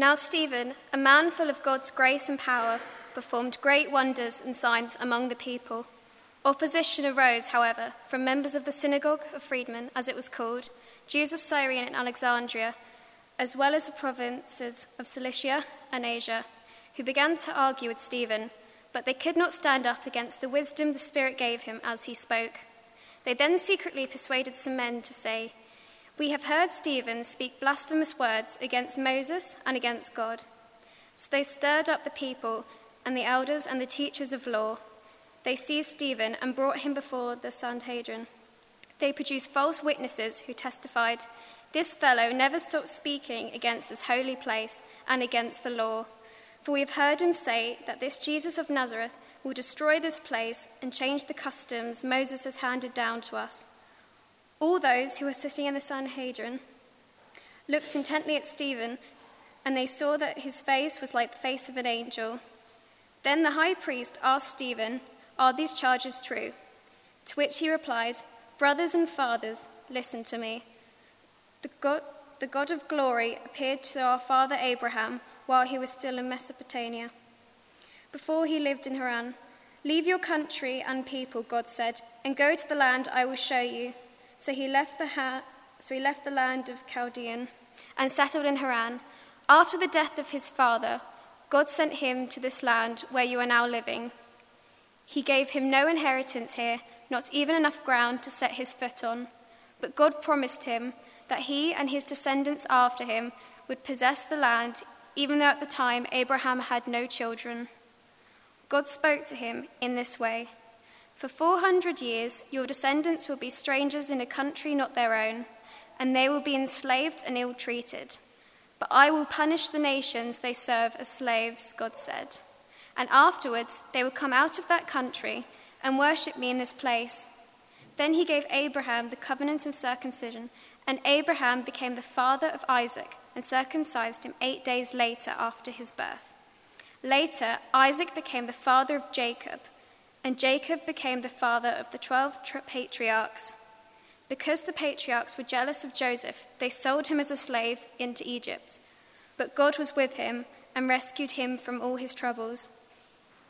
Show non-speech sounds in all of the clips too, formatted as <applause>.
Now, Stephen, a man full of God's grace and power, performed great wonders and signs among the people. Opposition arose, however, from members of the synagogue of freedmen, as it was called, Jews of Cyrene and Alexandria, as well as the provinces of Cilicia and Asia, who began to argue with Stephen, but they could not stand up against the wisdom the Spirit gave him as he spoke. They then secretly persuaded some men to say, We have heard Stephen speak blasphemous words against Moses and against God. So they stirred up the people and the elders and the teachers of law. They seized Stephen and brought him before the Sanhedrin. They produced false witnesses who testified, This fellow never stopped speaking against this holy place and against the law. For we have heard him say that this Jesus of Nazareth will destroy this place and change the customs Moses has handed down to us. All those who were sitting in the Sanhedrin looked intently at Stephen, and they saw that his face was like the face of an angel. Then the high priest asked Stephen, Are these charges true? To which he replied, Brothers and fathers, listen to me. The God, the God of glory appeared to our father Abraham while he was still in Mesopotamia before he lived in Haran. Leave your country and people, God said, and go to the land I will show you. So he left the, ha- so he left the land of Chaldean and settled in Haran. After the death of his father, God sent him to this land where you are now living. He gave him no inheritance here, not even enough ground to set his foot on. But God promised him that he and his descendants after him would possess the land, even though at the time Abraham had no children. God spoke to him in this way For 400 years, your descendants will be strangers in a country not their own, and they will be enslaved and ill treated. But I will punish the nations they serve as slaves, God said. And afterwards, they will come out of that country and worship me in this place. Then he gave Abraham the covenant of circumcision, and Abraham became the father of Isaac and circumcised him eight days later after his birth. Later, Isaac became the father of Jacob, and Jacob became the father of the twelve patriarchs. Because the patriarchs were jealous of Joseph, they sold him as a slave into Egypt. But God was with him and rescued him from all his troubles.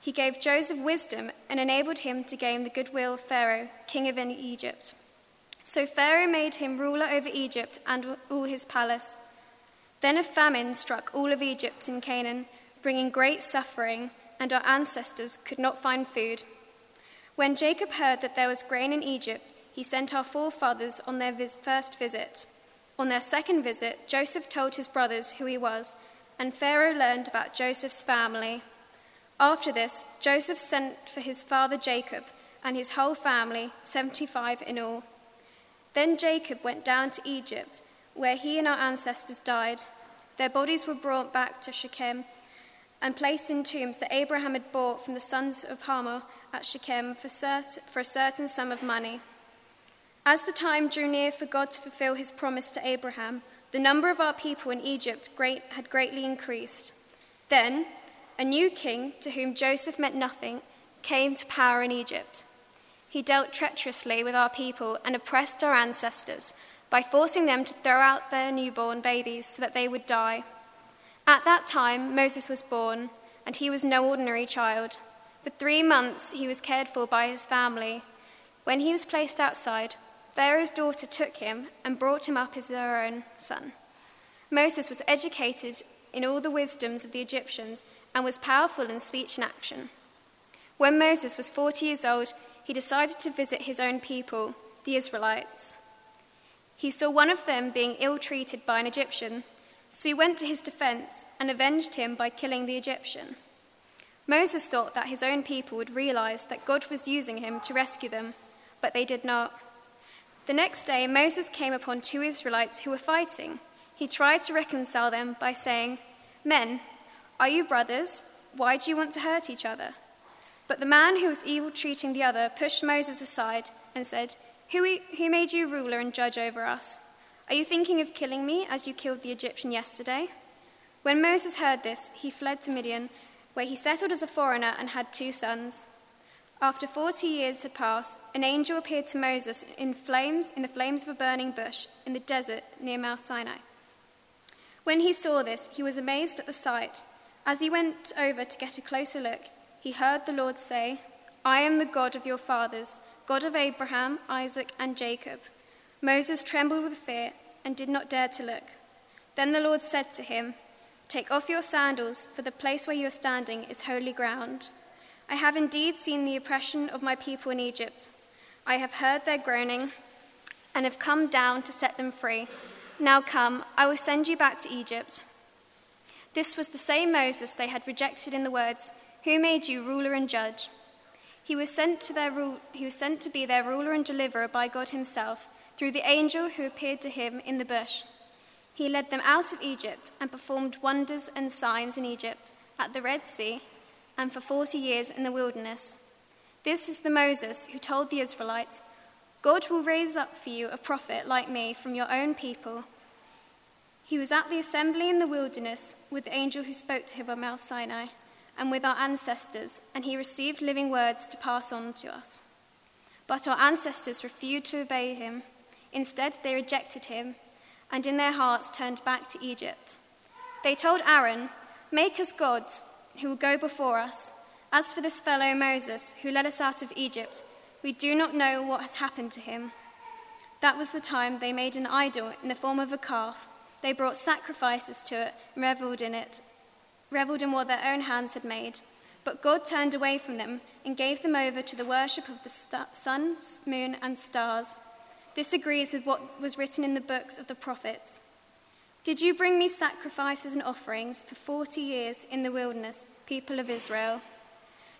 He gave Joseph wisdom and enabled him to gain the goodwill of Pharaoh, king of Egypt. So Pharaoh made him ruler over Egypt and all his palace. Then a famine struck all of Egypt and Canaan bringing great suffering, and our ancestors could not find food. When Jacob heard that there was grain in Egypt, he sent our forefathers on their vis- first visit. On their second visit, Joseph told his brothers who he was, and Pharaoh learned about Joseph's family. After this, Joseph sent for his father Jacob and his whole family, 75 in all. Then Jacob went down to Egypt, where he and our ancestors died. Their bodies were brought back to Shechem and placed in tombs that Abraham had bought from the sons of Hamor at Shechem for, cert- for a certain sum of money. As the time drew near for God to fulfill his promise to Abraham, the number of our people in Egypt great, had greatly increased. Then, a new king, to whom Joseph meant nothing, came to power in Egypt. He dealt treacherously with our people and oppressed our ancestors by forcing them to throw out their newborn babies so that they would die. At that time, Moses was born, and he was no ordinary child. For three months, he was cared for by his family. When he was placed outside, Pharaoh's daughter took him and brought him up as her own son. Moses was educated in all the wisdoms of the Egyptians and was powerful in speech and action. When Moses was 40 years old, he decided to visit his own people, the Israelites. He saw one of them being ill treated by an Egyptian so he went to his defense and avenged him by killing the Egyptian. Moses thought that his own people would realize that God was using him to rescue them, but they did not. The next day, Moses came upon two Israelites who were fighting. He tried to reconcile them by saying, Men, are you brothers? Why do you want to hurt each other? But the man who was evil treating the other pushed Moses aside and said, Who, who made you ruler and judge over us? Are you thinking of killing me as you killed the Egyptian yesterday? When Moses heard this, he fled to Midian, where he settled as a foreigner and had two sons. After forty years had passed, an angel appeared to Moses in flames in the flames of a burning bush in the desert near Mount Sinai. When he saw this, he was amazed at the sight. As he went over to get a closer look, he heard the Lord say, I am the God of your fathers, God of Abraham, Isaac, and Jacob. Moses trembled with fear and did not dare to look. Then the Lord said to him, Take off your sandals, for the place where you are standing is holy ground. I have indeed seen the oppression of my people in Egypt. I have heard their groaning and have come down to set them free. Now come, I will send you back to Egypt. This was the same Moses they had rejected in the words, Who made you ruler and judge? He was sent to, their he was sent to be their ruler and deliverer by God Himself through the angel who appeared to him in the bush. He led them out of Egypt and performed wonders and signs in Egypt, at the Red Sea, and for forty years in the wilderness. This is the Moses who told the Israelites, God will raise up for you a prophet like me from your own people. He was at the assembly in the wilderness with the angel who spoke to him on Mount Sinai and with our ancestors, and he received living words to pass on to us. But our ancestors refused to obey him. Instead, they rejected him and in their hearts turned back to Egypt. They told Aaron, Make us gods who will go before us. As for this fellow Moses, who led us out of Egypt, we do not know what has happened to him. That was the time they made an idol in the form of a calf. They brought sacrifices to it reveled in it, reveled in what their own hands had made. But God turned away from them and gave them over to the worship of the sun, moon, and stars. This agrees with what was written in the books of the prophets. Did you bring me sacrifices and offerings for forty years in the wilderness, people of Israel?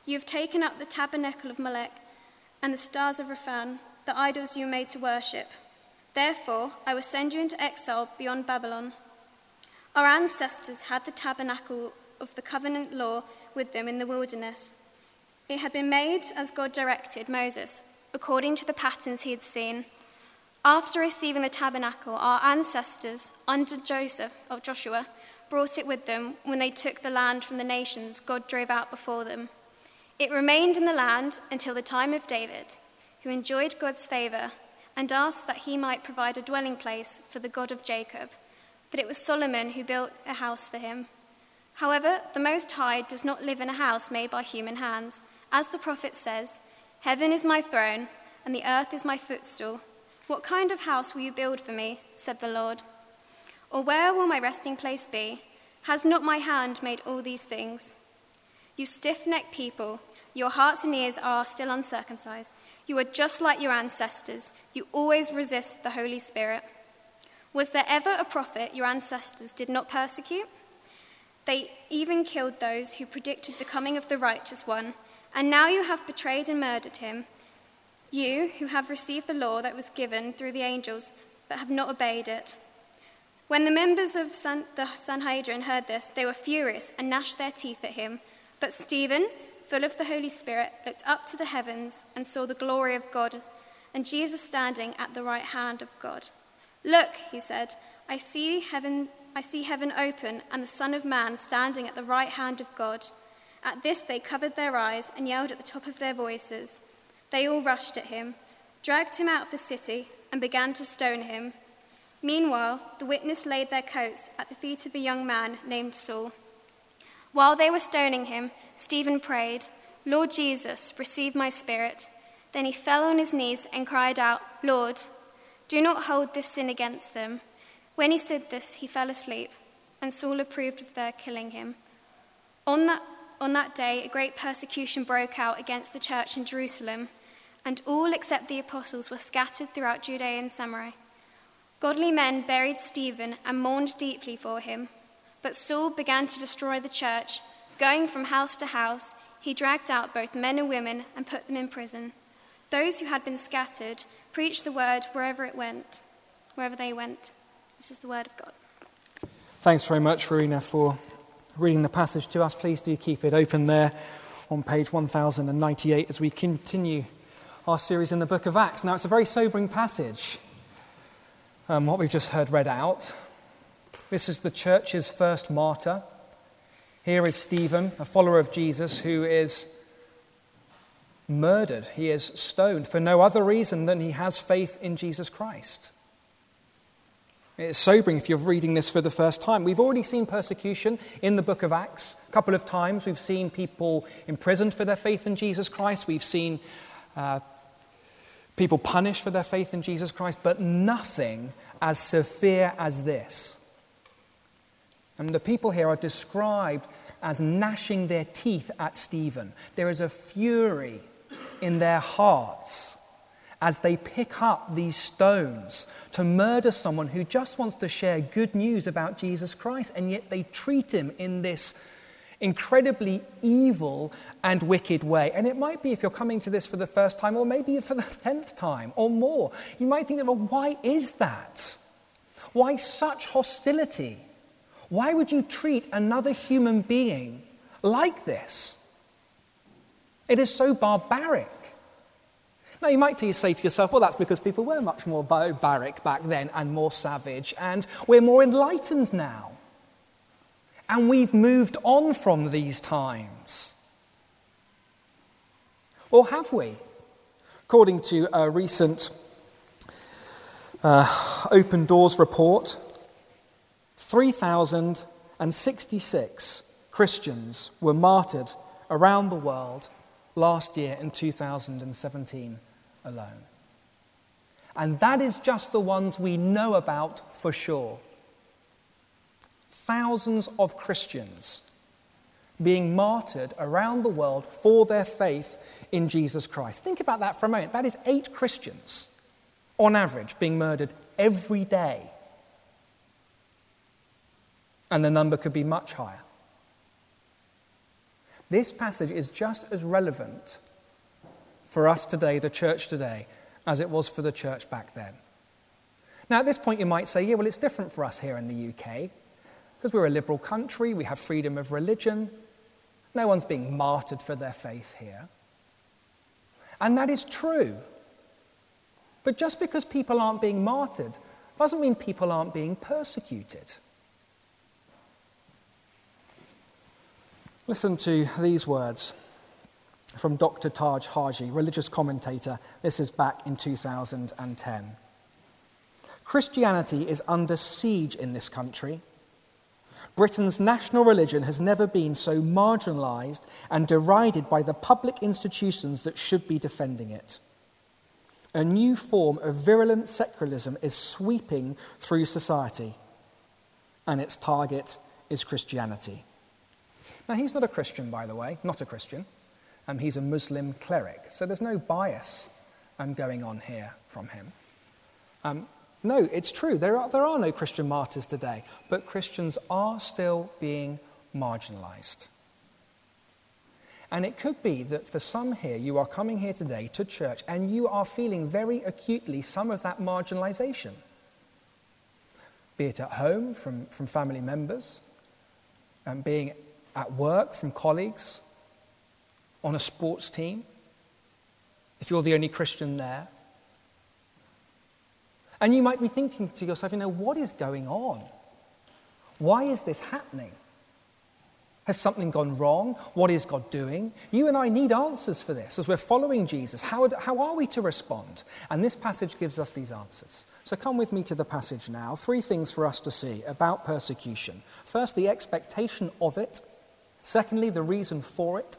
You have taken up the tabernacle of Molech and the stars of Rephan, the idols you made to worship. Therefore, I will send you into exile beyond Babylon. Our ancestors had the tabernacle of the covenant law with them in the wilderness. It had been made as God directed Moses, according to the patterns he had seen. After receiving the tabernacle, our ancestors, under Joseph, or Joshua, brought it with them when they took the land from the nations God drove out before them. It remained in the land until the time of David, who enjoyed God's favor and asked that he might provide a dwelling place for the God of Jacob. But it was Solomon who built a house for him. However, the Most High does not live in a house made by human hands. As the prophet says, Heaven is my throne, and the earth is my footstool. What kind of house will you build for me? said the Lord. Or where will my resting place be? Has not my hand made all these things? You stiff necked people, your hearts and ears are still uncircumcised. You are just like your ancestors. You always resist the Holy Spirit. Was there ever a prophet your ancestors did not persecute? They even killed those who predicted the coming of the righteous one, and now you have betrayed and murdered him. You who have received the law that was given through the angels, but have not obeyed it. When the members of San- the Sanhedrin heard this, they were furious and gnashed their teeth at him. But Stephen, full of the Holy Spirit, looked up to the heavens and saw the glory of God and Jesus standing at the right hand of God. Look, he said, I see heaven I see heaven open and the Son of Man standing at the right hand of God. At this they covered their eyes and yelled at the top of their voices. They all rushed at him, dragged him out of the city, and began to stone him. Meanwhile, the witness laid their coats at the feet of a young man named Saul. While they were stoning him, Stephen prayed, Lord Jesus, receive my spirit. Then he fell on his knees and cried out, Lord, do not hold this sin against them. When he said this, he fell asleep, and Saul approved of their killing him. On that, on that day, a great persecution broke out against the church in Jerusalem, and all except the apostles were scattered throughout Judea and Samaria. Godly men buried Stephen and mourned deeply for him. But Saul began to destroy the church. Going from house to house, he dragged out both men and women and put them in prison. Those who had been scattered preached the word wherever it went, wherever they went. This is the word of God. Thanks very much, Verena, for reading the passage to us. Please do keep it open there on page 1098 as we continue our series in the book of Acts. Now, it's a very sobering passage, um, what we've just heard read out. This is the church's first martyr. Here is Stephen, a follower of Jesus, who is murdered. He is stoned for no other reason than he has faith in Jesus Christ. It's sobering if you're reading this for the first time. We've already seen persecution in the book of Acts a couple of times. We've seen people imprisoned for their faith in Jesus Christ. We've seen uh, people punished for their faith in Jesus Christ, but nothing as severe as this. And the people here are described as gnashing their teeth at Stephen. There is a fury in their hearts as they pick up these stones to murder someone who just wants to share good news about Jesus Christ, and yet they treat him in this incredibly evil and wicked way. And it might be if you're coming to this for the first time, or maybe for the tenth time or more, you might think, well, why is that? Why such hostility? Why would you treat another human being like this? It is so barbaric. Now, you might say to yourself, well, that's because people were much more barbaric back then and more savage, and we're more enlightened now. And we've moved on from these times. Or have we? According to a recent uh, Open Doors report, 3,066 Christians were martyred around the world last year in 2017 alone. And that is just the ones we know about for sure. Thousands of Christians being martyred around the world for their faith in Jesus Christ. Think about that for a moment. That is eight Christians, on average, being murdered every day. And the number could be much higher. This passage is just as relevant for us today, the church today, as it was for the church back then. Now, at this point, you might say, yeah, well, it's different for us here in the UK because we're a liberal country, we have freedom of religion, no one's being martyred for their faith here. And that is true. But just because people aren't being martyred doesn't mean people aren't being persecuted. Listen to these words from Dr. Taj Hargey, religious commentator. This is back in 2010. Christianity is under siege in this country. Britain's national religion has never been so marginalised and derided by the public institutions that should be defending it. A new form of virulent secularism is sweeping through society, and its target is Christianity. Now, he's not a Christian, by the way, not a Christian. Um, he's a Muslim cleric. So there's no bias um, going on here from him. Um, no, it's true. There are, there are no Christian martyrs today, but Christians are still being marginalized. And it could be that for some here, you are coming here today to church and you are feeling very acutely some of that marginalization. Be it at home from, from family members, and being at work from colleagues, on a sports team, if you're the only Christian there. And you might be thinking to yourself, you know, what is going on? Why is this happening? Has something gone wrong? What is God doing? You and I need answers for this as we're following Jesus. How, how are we to respond? And this passage gives us these answers. So come with me to the passage now. Three things for us to see about persecution. First, the expectation of it. Secondly, the reason for it.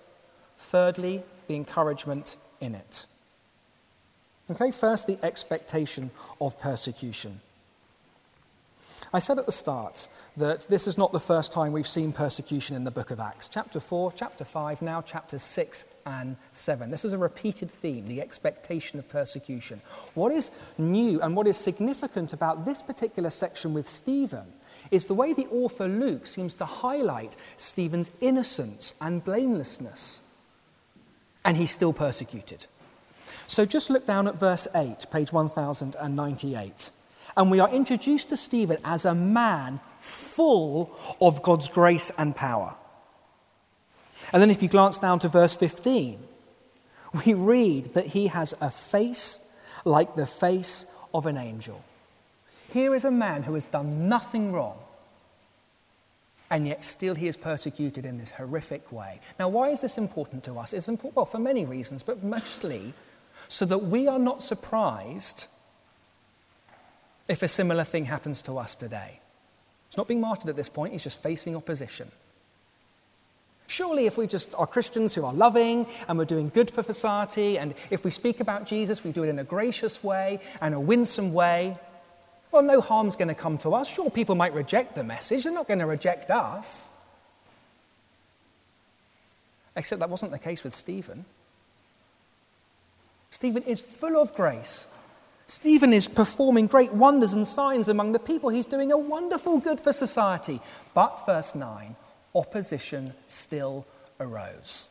Thirdly, the encouragement in it. Okay, first, the expectation of persecution. I said at the start that this is not the first time we've seen persecution in the book of Acts. Chapter 4, chapter 5, now chapter 6 and 7. This is a repeated theme, the expectation of persecution. What is new and what is significant about this particular section with Stephen is the way the author Luke seems to highlight Stephen's innocence and blamelessness and he's still persecuted. So just look down at verse 8, page 1098. And we are introduced to Stephen as a man full of God's grace and power. And then if you glance down to verse 15, we read that he has a face like the face of an angel. Here is a man who has done nothing wrong, and yet still he is persecuted in this horrific way. Now, why is this important to us? It's important, well, for many reasons, but mostly so that we are not surprised if a similar thing happens to us today. He's not being martyred at this point, he's just facing opposition. Surely, if we just are Christians who are loving and we're doing good for society, and if we speak about Jesus, we do it in a gracious way and a winsome way, well, no harm's going to come to us. Sure, people might reject the message, they're not going to reject us. Except that wasn't the case with Stephen. Stephen is full of grace. Stephen is performing great wonders and signs among the people. He's doing a wonderful good for society. But, verse 9, opposition still arose.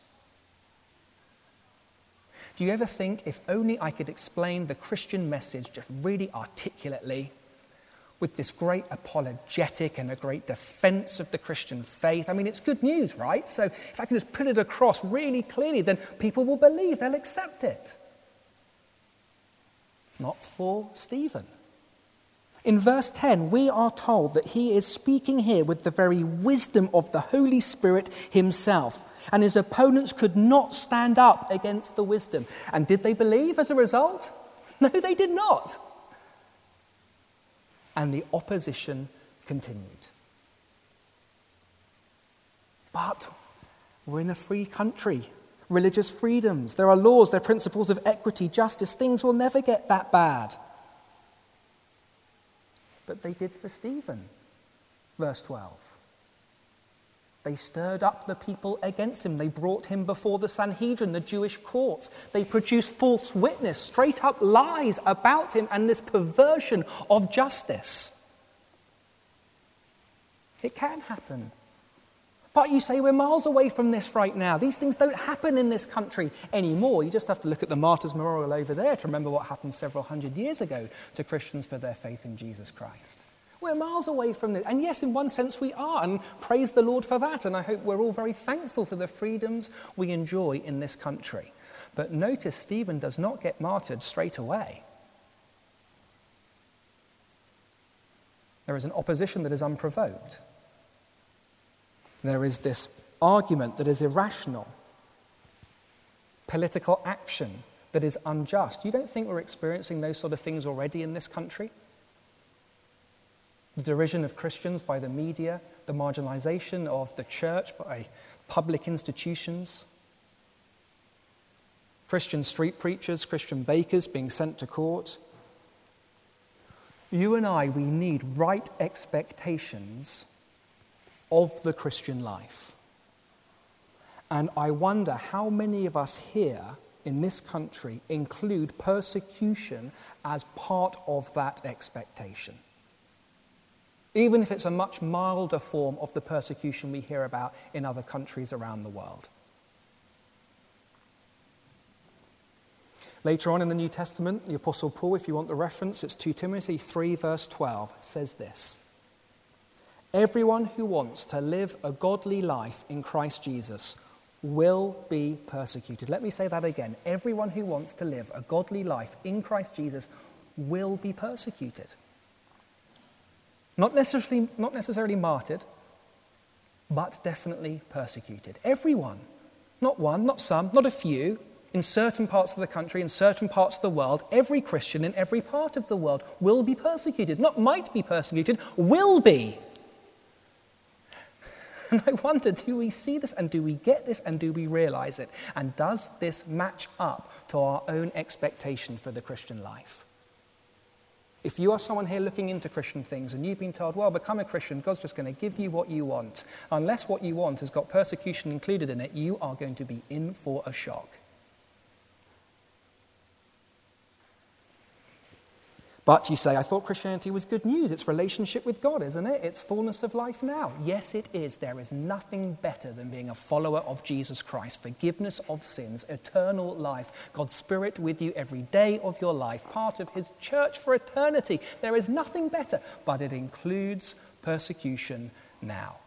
Do you ever think, if only I could explain the Christian message just really articulately, with this great apologetic and a great defense of the Christian faith. I mean, it's good news, right? So if I can just put it across really clearly, then people will believe, they'll accept it. Not for Stephen. In verse 10, we are told that he is speaking here with the very wisdom of the Holy Spirit himself, and his opponents could not stand up against the wisdom. And did they believe as a result? <laughs> No, they did not and the opposition continued. But we're in a free country, religious freedoms, there are laws, there are principles of equity, justice. Things will never get that bad. But they did for Stephen. Verse 12. They stirred up the people against him. They brought him before the Sanhedrin, the Jewish courts. They produced false witness, straight up lies about him and this perversion of justice. It can happen. But you say we're miles away from this right now. These things don't happen in this country anymore. You just have to look at the Martyrs' Memorial over there to remember what happened several hundred years ago to Christians for their faith in Jesus Christ. We're miles away from this. And yes, in one sense we are, and praise the Lord for that. And I hope we're all very thankful for the freedoms we enjoy in this country. But notice Stephen does not get martyred straight away. There is an opposition that is unprovoked. There is this argument that is irrational, political action that is unjust. You don't think we're experiencing those sort of things already in this country? the derision of Christians by the media, the marginalization of the church by public institutions, Christian street preachers, Christian bakers being sent to court. You and I, we need right expectations of the Christian life. And I wonder how many of us here in this country include persecution as part of that expectation even if it's a much milder form of the persecution we hear about in other countries around the world. Later on in the New Testament, the Apostle Paul, if you want the reference, it's 2 Timothy 3, verse 12, says this Everyone who wants to live a godly life in Christ Jesus will be persecuted. Let me say that again. Everyone who wants to live a godly life in Christ Jesus will be persecuted. Not necessarily, not necessarily martyred, but definitely persecuted. Everyone. Not one, not some, not a few. In certain parts of the country, in certain parts of the world, every Christian in every part of the world will be persecuted. Not might be persecuted, will be. <laughs> And I wonder do we see this and do we get this and do we realize it? And does this match up to our own expectation for the Christian life? If you are someone here looking into Christian things and you've been told, well, become a Christian, God's just going to give you what you want, unless what you want has got persecution included in it, you are going to be in for a shock. But you say, I thought Christianity was good news. It's relationship with God, isn't it? It's fullness of life now. Yes, it is. There is nothing better than being a follower of Jesus Christ. Forgiveness of sins, eternal life, God's Spirit with you every day of your life, part of His church for eternity. There is nothing better, but it includes persecution now.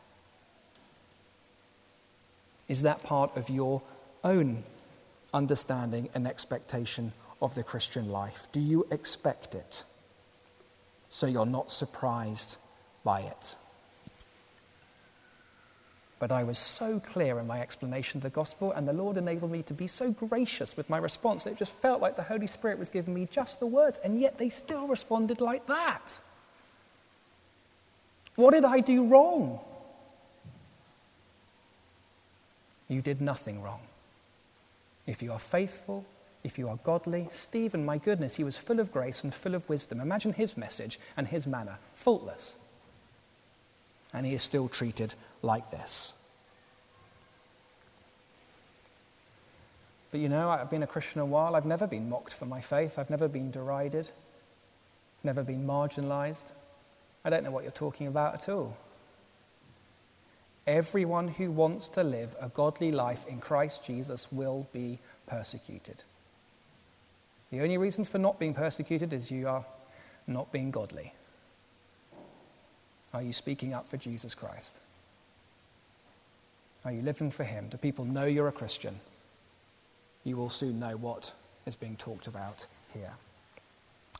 Is that part of your own understanding and expectation of the Christian life? Do you expect it so you're not surprised by it? But I was so clear in my explanation of the gospel, and the Lord enabled me to be so gracious with my response. that It just felt like the Holy Spirit was giving me just the words, and yet they still responded like that. What did I do wrong? You did nothing wrong. If you are faithful, if you are godly, Stephen, my goodness, he was full of grace and full of wisdom. Imagine his message and his manner, faultless. And he is still treated like this. But you know, I've been a Christian a while. I've never been mocked for my faith. I've never been derided, never been marginalized. I don't know what you're talking about at all. Everyone who wants to live a godly life in Christ Jesus will be persecuted. The only reason for not being persecuted is you are not being godly. Are you speaking up for Jesus Christ? Are you living for Him? Do people know you're a Christian? You will soon know what is being talked about here.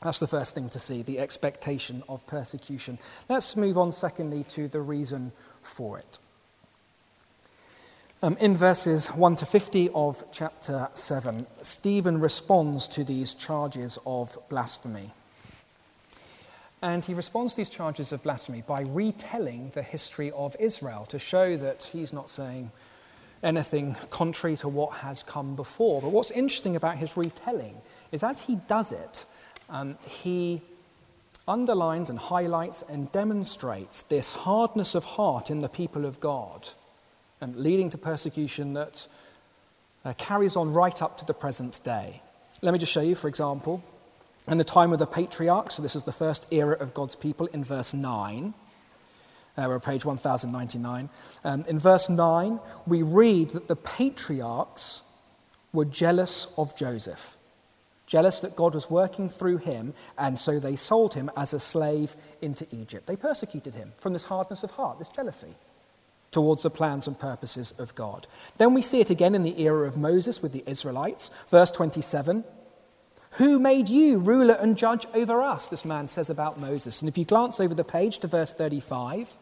That's the first thing to see, the expectation of persecution. Let's move on, secondly, to the reason for it. Um, in verses 1 to 50 of chapter 7, Stephen responds to these charges of blasphemy. And he responds to these charges of blasphemy by retelling the history of Israel to show that he's not saying anything contrary to what has come before. But what's interesting about his retelling is as he does it, um, he underlines and highlights and demonstrates this hardness of heart in the people of God, and leading to persecution that uh, carries on right up to the present day. Let me just show you, for example, in the time of the patriarchs, so this is the first era of God's people, in verse 9. Uh, we're page 1099. Um, in verse 9, we read that the patriarchs were jealous of Joseph jealous that God was working through him, and so they sold him as a slave into Egypt. They persecuted him from this hardness of heart, this jealousy towards the plans and purposes of God. Then we see it again in the era of Moses with the Israelites. Verse 27 Who made you ruler and judge over us? This man says about Moses. And if you glance over the page to verse 35,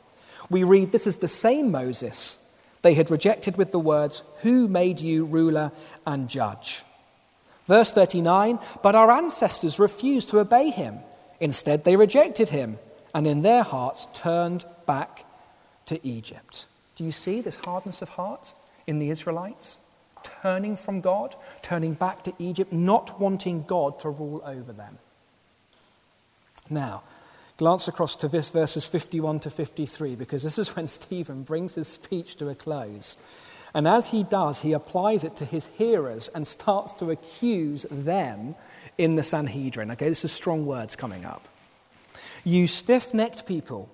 we read this is the same Moses they had rejected with the words, Who made you ruler and judge? Verse 39 But our ancestors refused to obey him. Instead, they rejected him and in their hearts turned back to Egypt. Do you see this hardness of heart in the Israelites? Turning from God, turning back to Egypt, not wanting God to rule over them. Now, glance across to this verses 51 to 53 because this is when <laughs> Stephen brings his speech to a close. And as he does, he applies it to his hearers and starts to accuse them in the Sanhedrin. Okay, this is strong words coming up. You stiff necked people,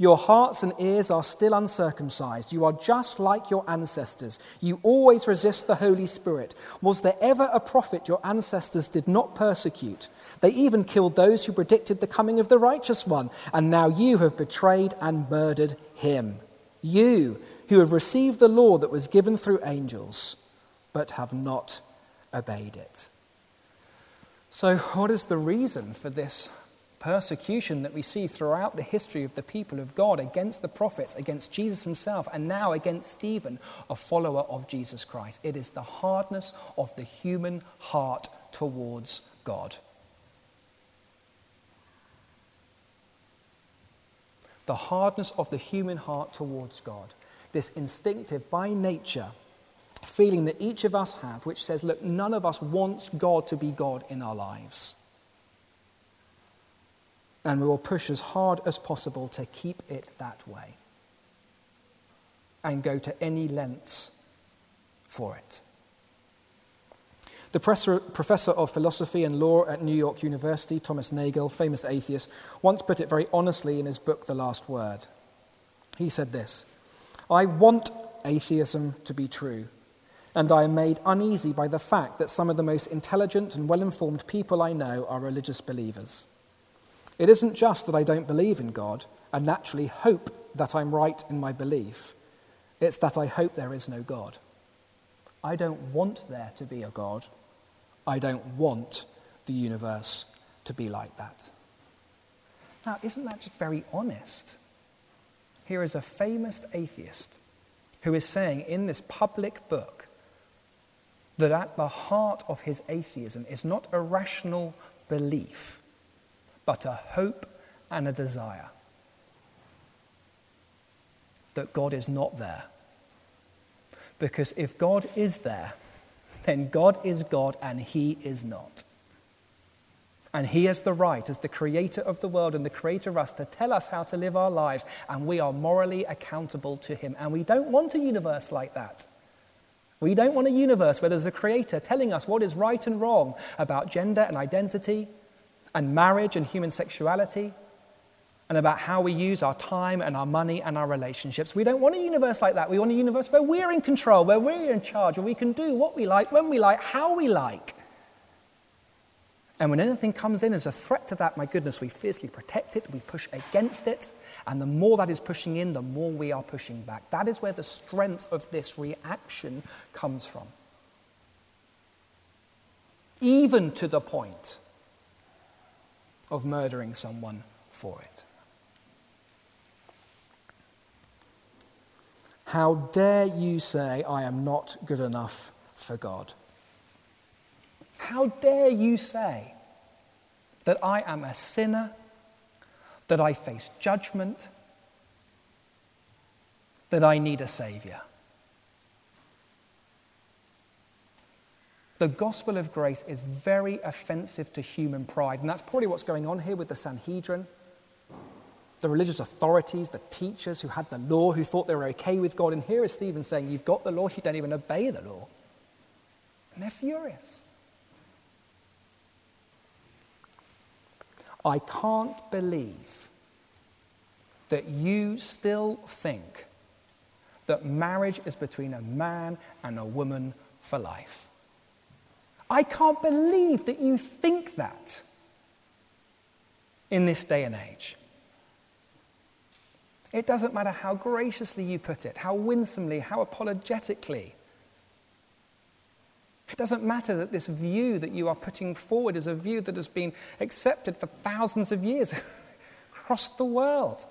your hearts and ears are still uncircumcised. You are just like your ancestors. You always resist the Holy Spirit. Was there ever a prophet your ancestors did not persecute? They even killed those who predicted the coming of the righteous one, and now you have betrayed and murdered him. You who have received the law that was given through angels, but have not obeyed it. So, what is the reason for this persecution that we see throughout the history of the people of God against the prophets, against Jesus himself, and now against Stephen, a follower of Jesus Christ? It is the hardness of the human heart towards God. The hardness of the human heart towards God this instinctive, by nature, feeling that each of us have, which says, look, none of us wants God to be God in our lives. And we will push as hard as possible to keep it that way and go to any lengths for it. The professor of philosophy and law at New York University, Thomas Nagel, famous atheist, once put it very honestly in his book, The Last Word. He said this I want atheism to be true, and I am made uneasy by the fact that some of the most intelligent and well informed people I know are religious believers. It isn't just that I don't believe in God and naturally hope that I'm right in my belief, it's that I hope there is no God. I don't want there to be a God. I don't want the universe to be like that. Now, isn't that just very honest? Here is a famous atheist who is saying in this public book that at the heart of his atheism is not a rational belief, but a hope and a desire that God is not there. Because if God is there, then God is God and he is not. And he has the right, as the creator of the world and the creator of us, to tell us how to live our lives, and we are morally accountable to him. And we don't want a universe like that. We don't want a universe where there's a creator telling us what is right and wrong about gender and identity, and marriage and human sexuality, and about how we use our time and our money and our relationships. We don't want a universe like that. We want a universe where we're in control, where we're in charge, where we can do what we like, when we like, how we like. And when anything comes in as a threat to that, my goodness, we fiercely protect it, we push against it, and the more that is pushing in, the more we are pushing back. That is where the strength of this reaction comes from. Even to the point of murdering someone for it. How dare you say, I am not good enough for God? How dare you say that I am a sinner, that I face judgment, that I need a Savior? The gospel of grace is very offensive to human pride, and that's probably what's going on here with the Sanhedrin. The religious authorities, the teachers who had the law, who thought they were okay with God. And here is Stephen saying, You've got the law, you don't even obey the law. And they're furious. I can't believe that you still think that marriage is between a man and a woman for life. I can't believe that you think that in this day and age. It doesn't matter how graciously you put it, how winsomely, how apologetically. It doesn't matter that this view that you are putting forward is a view that has been accepted for thousands of years <laughs> across the world.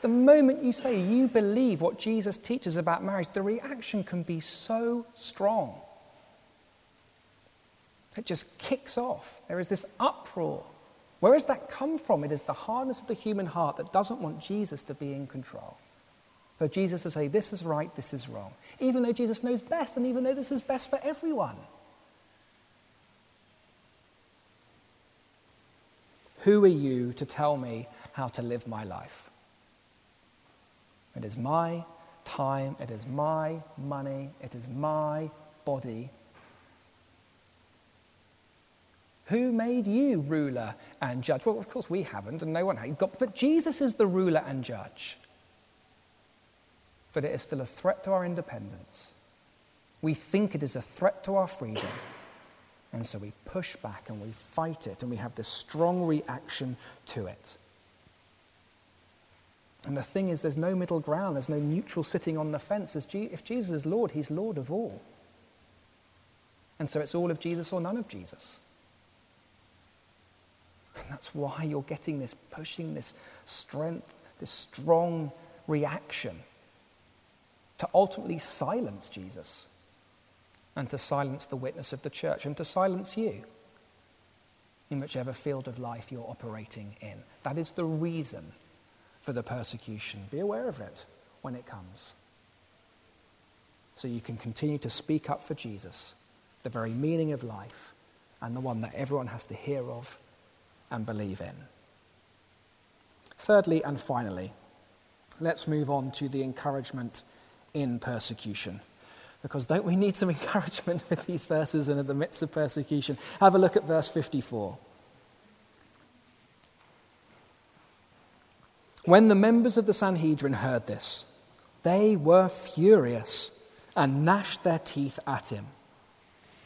The moment you say you believe what Jesus teaches about marriage, the reaction can be so strong. It just kicks off. There is this uproar. Where does that come from? It is the hardness of the human heart that doesn't want Jesus to be in control. For Jesus to say, this is right, this is wrong. Even though Jesus knows best, and even though this is best for everyone. Who are you to tell me how to live my life? It is my time, it is my money, it is my body. Who made you ruler and judge? Well, of course, we haven't, and no one has. Got, But Jesus is the ruler and judge but it is still a threat to our independence. We think it is a threat to our freedom. And so we push back and we fight it and we have this strong reaction to it. And the thing is, there's no middle ground, there's no neutral sitting on the fence. If Jesus is Lord, he's Lord of all. And so it's all of Jesus or none of Jesus. And that's why you're getting this pushing, this strength, this strong reaction to ultimately silence Jesus and to silence the witness of the church and to silence you in whichever field of life you're operating in. That is the reason for the persecution. Be aware of it when it comes. So you can continue to speak up for Jesus, the very meaning of life, and the one that everyone has to hear of and believe in. Thirdly and finally, let's move on to the encouragement in persecution. Because don't we need some <laughs> encouragement with these verses and in the midst of persecution? Have a look at verse 54. When the members of the Sanhedrin heard this, they were furious and gnashed their teeth at him.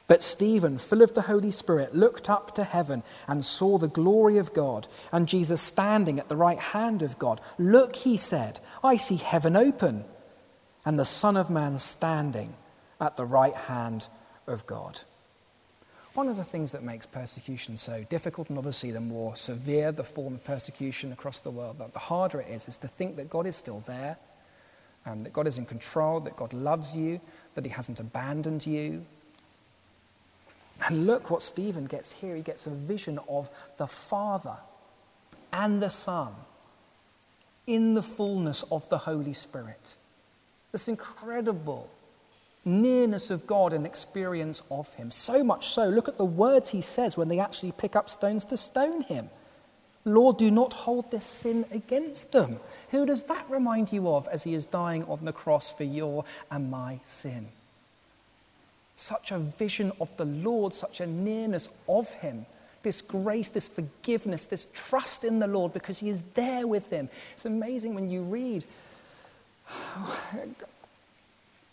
But Stephen, full of the Holy Spirit, looked up to heaven and saw the glory of God and Jesus standing at the right hand of God. Look, he said, I see heaven open and the Son of Man standing at the right hand of God. One of the things that makes persecution so difficult, and obviously the more severe the form of persecution across the world, the harder it is, is to think that God is still there, um, that God is in control, that God loves you, that He hasn't abandoned you. And look what Stephen gets here. He gets a vision of the Father and the Son in the fullness of the Holy Spirit. This incredible nearness of God and experience of Him. So much so, look at the words He says when they actually pick up stones to stone Him. Lord, do not hold this sin against them. Who does that remind you of as He is dying on the cross for your and my sin? Such a vision of the Lord, such a nearness of Him this grace, this forgiveness, this trust in the Lord because He is there with them. It's amazing when you read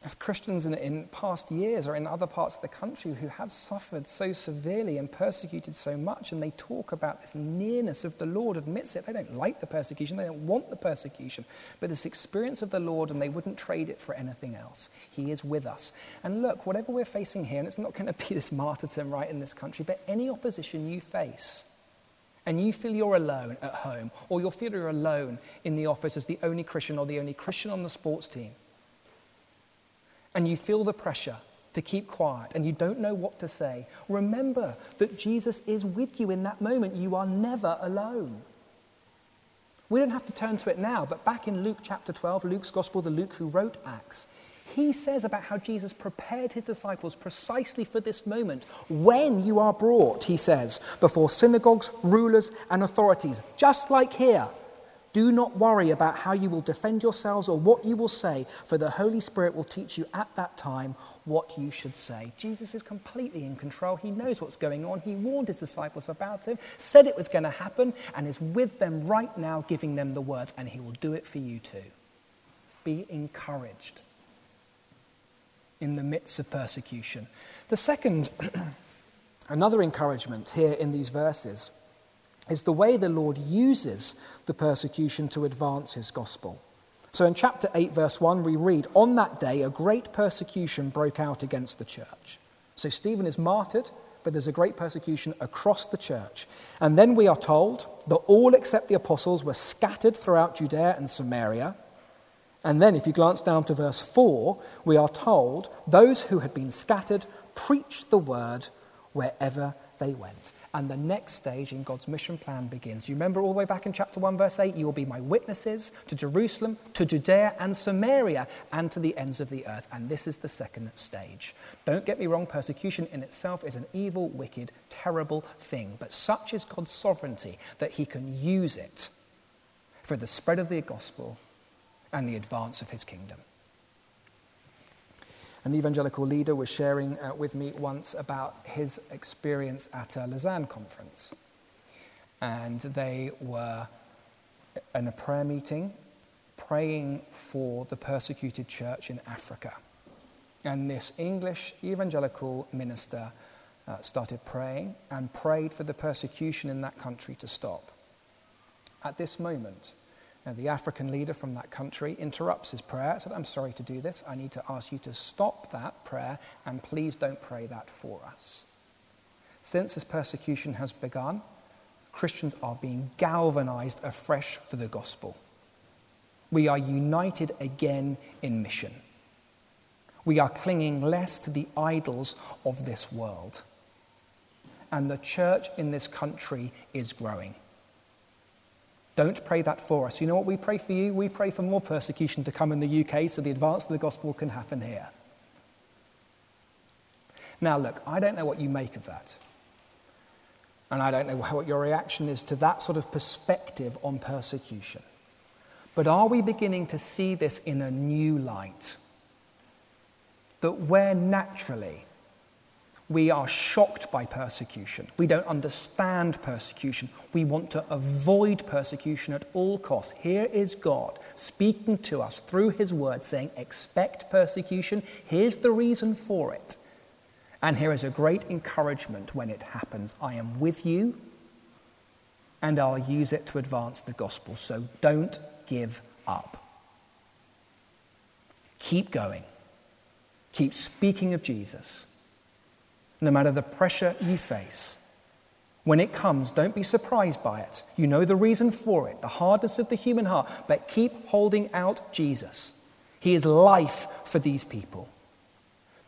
of Christians in, in, past years or in other parts of the country who have suffered so severely and persecuted so much, and they talk about this nearness of the Lord, admits it. They don't like the persecution, they don't want the persecution, but this experience of the Lord, and they wouldn't trade it for anything else. He is with us. And look, whatever we're facing here, and it's not going to be <laughs> this martyrdom right in this country, but any opposition you face, and you feel you're alone at home, or you feel you're alone in the office as the only Christian or the only Christian on the sports team, and you feel the pressure to keep quiet and you don't know what to say, remember that Jesus is with you in that moment. You are never alone. We don't have to turn to it now, but back in Luke chapter 12, Luke's gospel, the Luke who wrote Acts, he says about how Jesus prepared his disciples precisely for this moment. When you are brought, he says, before synagogues, rulers, and authorities, just like here, do not worry about how you will defend yourselves or what you will say, for the Holy Spirit will teach you at that time what you should say. Jesus is completely in control. He knows what's going on. He warned his disciples about it, said it was going to happen, and is with them right now, giving them the word, and he will do it for you too. Be encouraged in the midst of persecution. The second, <clears throat> another encouragement here in these verses is the way the Lord uses the persecution to advance his gospel. So in chapter 8, verse 1, we read, On that day, a great persecution broke out against the church. So Stephen is martyred, but there's a great persecution across the church. And then we are told that all except the apostles were scattered throughout Judea and Samaria. And then, if you glance down to verse 4, we are told those who had been scattered preached the word wherever they went. And the next stage in God's mission plan begins. You remember all the way back in chapter 1, verse 8? You will be my witnesses to Jerusalem, to Judea and Samaria, and to the ends of the earth. And this is the second stage. Don't get me wrong, persecution in itself is an evil, wicked, terrible thing. But such is God's sovereignty that he can use it for the spread of the gospel and the advance of his kingdom. An evangelical leader was sharing uh, with me once about his experience at a Lausanne conference. And they were in a prayer meeting praying for the persecuted church in Africa. And this English evangelical minister uh, started praying and prayed for the persecution in that country to stop. At this moment, the African leader from that country interrupts his prayer, said, I'm sorry to do this. I need to ask you to stop that prayer and please don't pray that for us. Since this persecution has begun, Christians are being galvanized afresh for the gospel. We are united again in mission. We are clinging less to the idols of this world. And the church in this country is growing. Don't pray that for us. You know what we pray for you? We pray for more persecution to come in the UK so the advance of the gospel can happen here. Now, look, I don't know what you make of that. And I don't know what your reaction is to that sort of perspective on persecution. But are we beginning to see this in a new light? That where naturally we are shocked by persecution. We don't understand persecution. We want to avoid persecution at all costs. Here is God speaking to us through his word, saying, Expect persecution. Here's the reason for it. And here is a great encouragement when it happens I am with you, and I'll use it to advance the gospel. So don't give up. Keep going. Keep speaking of Jesus no matter the pressure you face. When it comes, don't be surprised by it. You know the reason for it, the hardness of the human heart, but keep holding out Jesus. He is life for these people.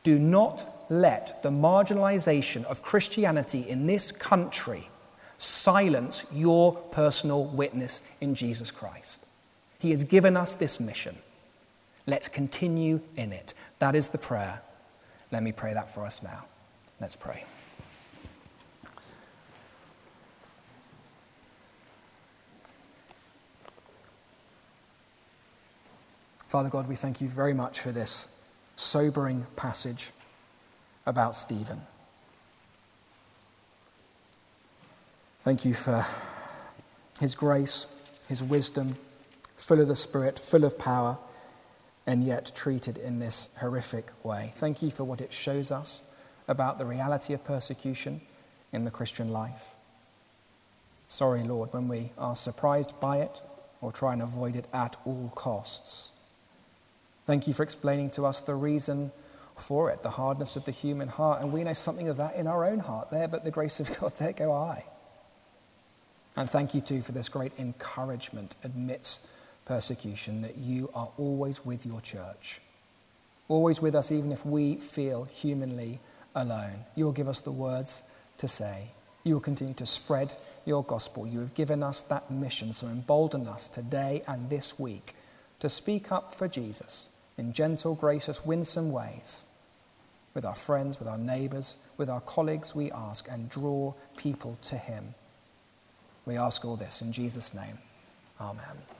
Do not let the marginalization of Christianity in this country silence your personal witness in Jesus Christ. He has given us this mission. Let's continue in it. That is the prayer. Let me pray that for us now. Let's pray. Father God, we thank you very much for this sobering passage about Stephen. Thank you for his grace, his wisdom, full of the Spirit, full of power, and yet treated in this horrific way. Thank you for what it shows us about the reality of persecution in the Christian life. Sorry, Lord, when we are surprised by it or try and avoid it at all costs. Thank you for explaining to us the reason for it, the hardness of the human heart. And we know something of that in our own heart there, but the grace of <laughs> God, there go I. And thank you too for this great encouragement amidst persecution that you are always with your church, always with us, even if we feel humanly alone. You will give us the words to say. You will continue to spread your gospel. You have given us that mission, so embolden us today and this week to speak up for Jesus in gentle, gracious, winsome ways with our friends, with our neighbors, with our colleagues, we ask, and draw people to Him. We ask all this in Jesus' name. Amen.